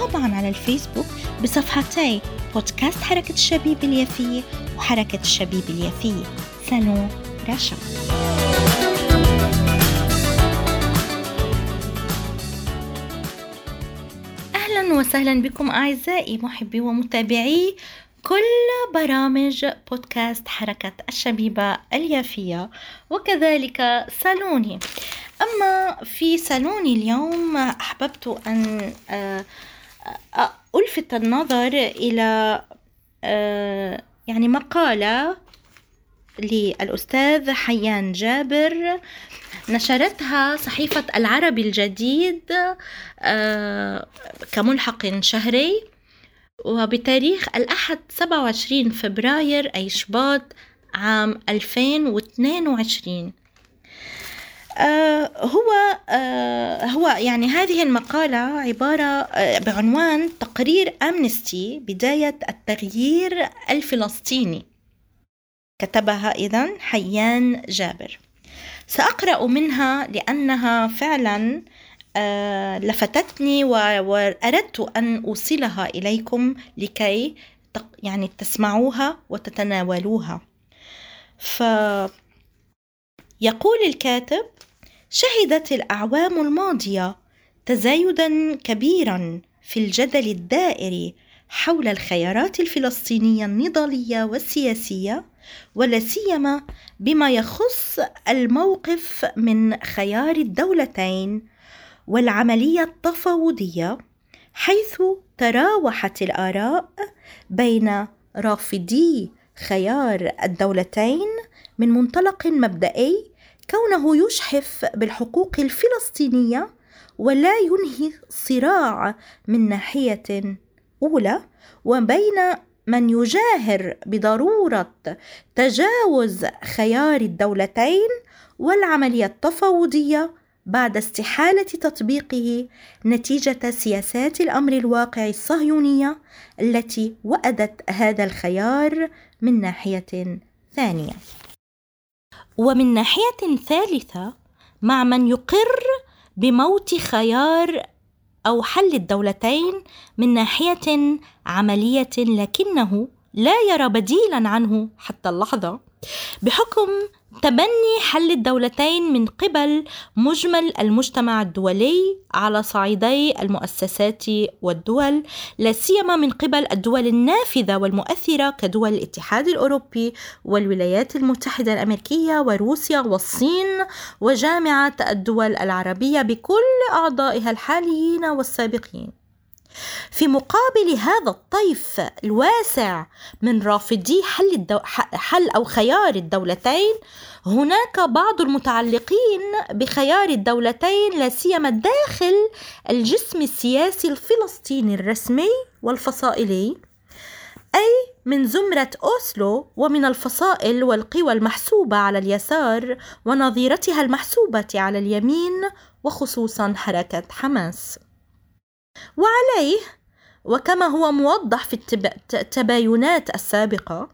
وطبعا على الفيسبوك بصفحتي بودكاست حركة الشبيب اليافية وحركة الشبيب اليافية. سالون رشا. أهلا وسهلا بكم أعزائي محبي ومتابعي كل برامج بودكاست حركة الشبيبة اليافية وكذلك صالوني. أما في صالوني اليوم أحببت أن آه، ألفت النظر إلى آه، يعني مقالة للأستاذ حيان جابر نشرتها صحيفة العربي الجديد كملحق شهري وبتاريخ الأحد 27 فبراير أي شباط عام 2022 آه هو آه هو يعني هذه المقالة عبارة آه بعنوان تقرير أمنستي بداية التغيير الفلسطيني. كتبها إذا حيان جابر. سأقرأ منها لأنها فعلا آه لفتتني وأردت أن أوصلها إليكم لكي يعني تسمعوها وتتناولوها. ف يقول الكاتب شهدت الأعوام الماضية تزايدا كبيرا في الجدل الدائري حول الخيارات الفلسطينية النضالية والسياسية ولا سيما بما يخص الموقف من خيار الدولتين والعملية التفاوضية حيث تراوحت الآراء بين رافضي خيار الدولتين من منطلق مبدئي كونه يشحف بالحقوق الفلسطينية ولا ينهي صراع من ناحية أولى وبين من يجاهر بضرورة تجاوز خيار الدولتين والعملية التفاوضية بعد استحالة تطبيقه نتيجة سياسات الأمر الواقع الصهيونية التي وأدت هذا الخيار من ناحية ثانية. ومن ناحية ثالثة مع من يقر بموت خيار أو حل الدولتين من ناحية عملية لكنه لا يرى بديلا عنه حتى اللحظة. بحكم تبني حل الدولتين من قبل مجمل المجتمع الدولي على صعيدي المؤسسات والدول لا سيما من قبل الدول النافذة والمؤثرة كدول الاتحاد الأوروبي والولايات المتحدة الأمريكية وروسيا والصين وجامعة الدول العربية بكل أعضائها الحاليين والسابقين. في مقابل هذا الطيف الواسع من رافضي حل, الدو... حل أو خيار الدولتين هناك بعض المتعلقين بخيار الدولتين لا سيما داخل الجسم السياسي الفلسطيني الرسمي والفصائلي أي من زمرة أوسلو ومن الفصائل والقوى المحسوبة على اليسار ونظيرتها المحسوبة على اليمين وخصوصا حركة حماس. وعليه وكما هو موضح في التباينات السابقة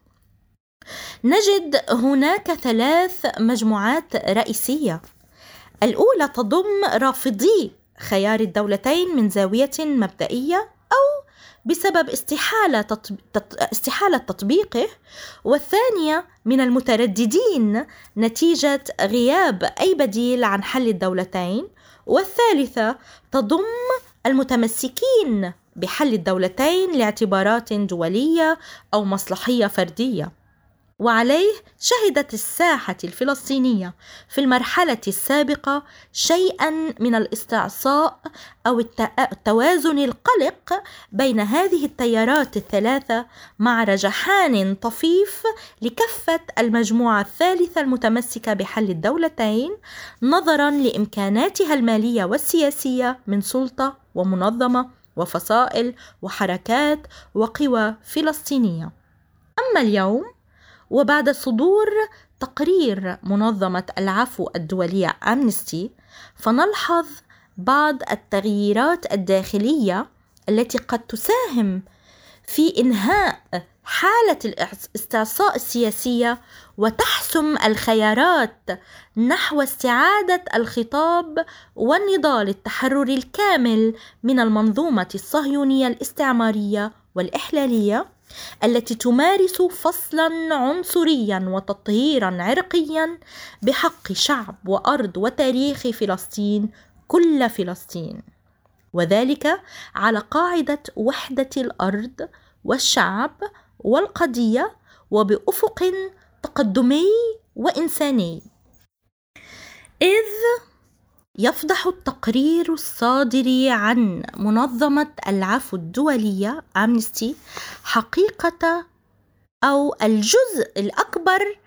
نجد هناك ثلاث مجموعات رئيسية. الأولى تضم رافضي خيار الدولتين من زاوية مبدئية أو بسبب استحالة, استحالة تطبيقه والثانية من المترددين نتيجة غياب أي بديل عن حل الدولتين والثالثة تضم المتمسكين بحل الدولتين لاعتبارات دوليه أو مصلحية فردية. وعليه شهدت الساحة الفلسطينية في المرحلة السابقة شيئا من الاستعصاء أو التوازن القلق بين هذه التيارات الثلاثة مع رجحان طفيف لكفه المجموعة الثالثة المتمسكة بحل الدولتين نظرا لإمكاناتها المالية والسياسية من سلطة ومنظمة وفصائل وحركات وقوى فلسطينية. أما اليوم وبعد صدور تقرير منظمة العفو الدولية أمنستي فنلحظ بعض التغييرات الداخلية التي قد تساهم في إنهاء حالة الاستعصاء السياسية وتحسم الخيارات نحو استعادة الخطاب والنضال التحرري الكامل من المنظومة الصهيونية الاستعمارية والإحلالية. التي تمارس فصلا عنصريا وتطهيرا عرقيا بحق شعب وأرض وتاريخ فلسطين كل فلسطين. وذلك على قاعدة وحدة الأرض والشعب والقضية وبأفق تقدمي وإنساني. إذ يفضح التقرير الصادر عن منظمة العفو الدولية أمنستي حقيقة أو الجزء الأكبر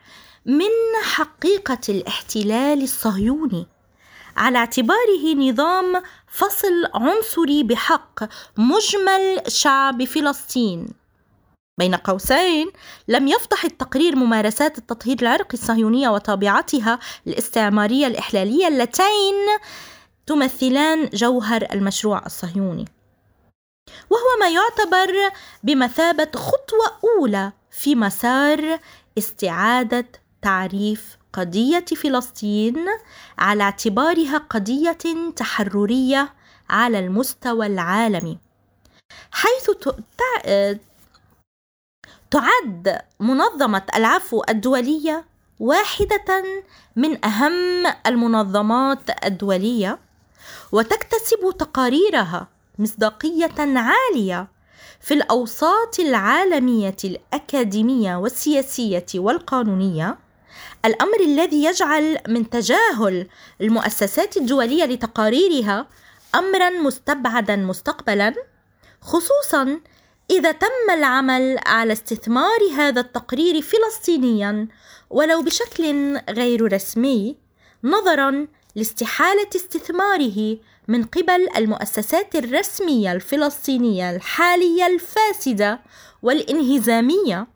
من حقيقة الاحتلال الصهيوني. على اعتباره نظام فصل عنصري بحق مجمل شعب فلسطين. بين قوسين لم يفضح التقرير ممارسات التطهير العرقي الصهيونية وطابعتها الاستعمارية الإحلالية اللتين تمثلان جوهر المشروع الصهيوني. وهو ما يعتبر بمثابة خطوة أولى في مسار استعادة تعريف قضية فلسطين على اعتبارها قضية تحررية على المستوى العالمي. حيث تعد منظمة العفو الدولية واحدة من أهم المنظمات الدولية وتكتسب تقاريرها مصداقية عالية في الأوساط العالمية الأكاديمية والسياسية والقانونية. الأمر الذي يجعل من تجاهل المؤسسات الدولية لتقاريرها أمرا مستبعدا مستقبلا خصوصا إذا تم العمل على استثمار هذا التقرير فلسطينيا ولو بشكل غير رسمي نظرا لاستحالة استثماره من قبل المؤسسات الرسمية الفلسطينية الحالية الفاسدة والإنهزامية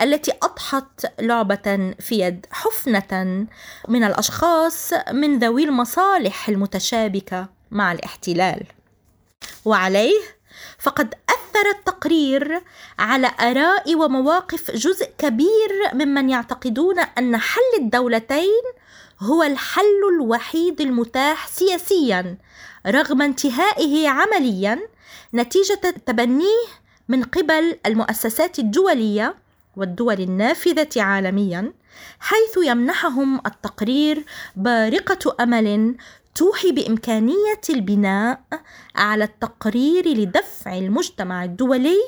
التي أضحت لعبة في يد حفنة من الأشخاص من ذوي المصالح المتشابكة مع الاحتلال. وعليه فقد أثر التقرير على آراء ومواقف جزء كبير ممن يعتقدون أن حل الدولتين هو الحل الوحيد المتاح سياسيا رغم انتهائه عمليا نتيجة تبنيه من قبل المؤسسات الدولية والدول النافذة عالميا حيث يمنحهم التقرير بارقة أمل توحي بإمكانية البناء على التقرير لدفع المجتمع الدولي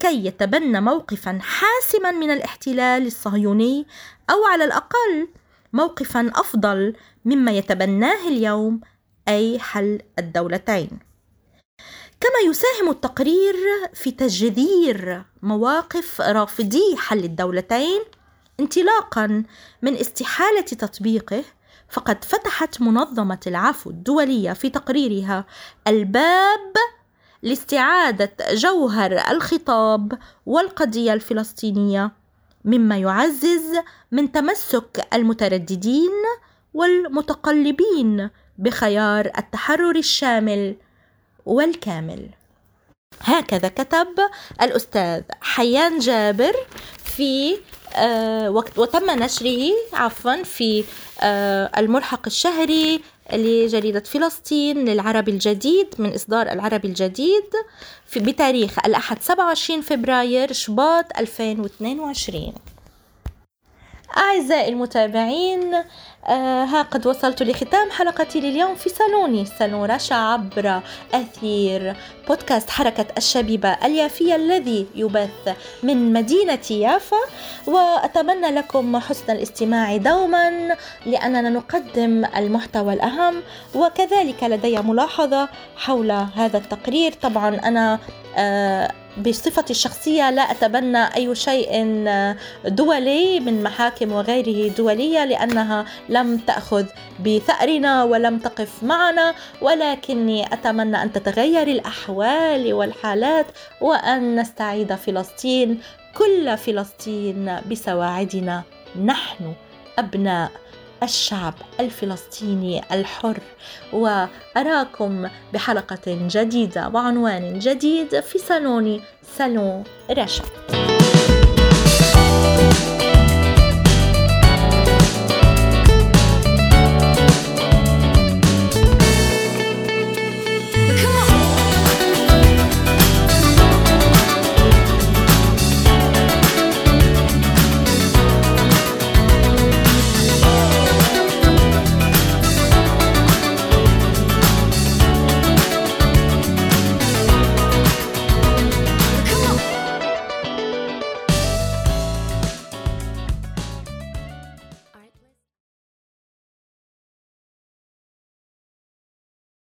كي يتبنى موقفا حاسما من الاحتلال الصهيوني أو على الأقل موقفا أفضل مما يتبناه اليوم أي حل الدولتين. كما يساهم التقرير في تجذير مواقف رافضي حل الدولتين انطلاقا من استحالة تطبيقه فقد فتحت منظمة العفو الدولية في تقريرها الباب لاستعادة جوهر الخطاب والقضية الفلسطينية مما يعزز من تمسك المترددين والمتقلبين بخيار التحرر الشامل والكامل. هكذا كتب الأستاذ حيان جابر في آه وتم نشره عفوا في الملحق الشهري لجريدة فلسطين للعربي الجديد من إصدار العربي الجديد بتاريخ الأحد 27 فبراير شباط 2022 أعزائي المتابعين آه ها قد وصلت لختام حلقتي لليوم في صالوني صالون رشا عبر أثير بودكاست حركة الشبيبة اليافية الذي يبث من مدينة يافا. وأتمنى لكم حسن الاستماع دوما لأننا نقدم المحتوى الأهم وكذلك لدي ملاحظة حول هذا التقرير. طبعا أنا آه بصفتي الشخصية لا أتبنى أي شيء دولي من محاكم وغيره دولية لأنها لم تأخذ بثأرنا ولم تقف معنا ولكني أتمنى أن تتغير الأحوال والحالات وأن نستعيد فلسطين كل فلسطين بسواعدنا. نحن أبناء الشعب الفلسطيني الحر. وأراكم بحلقة جديدة وعنوان جديد في صالون سالون رشا.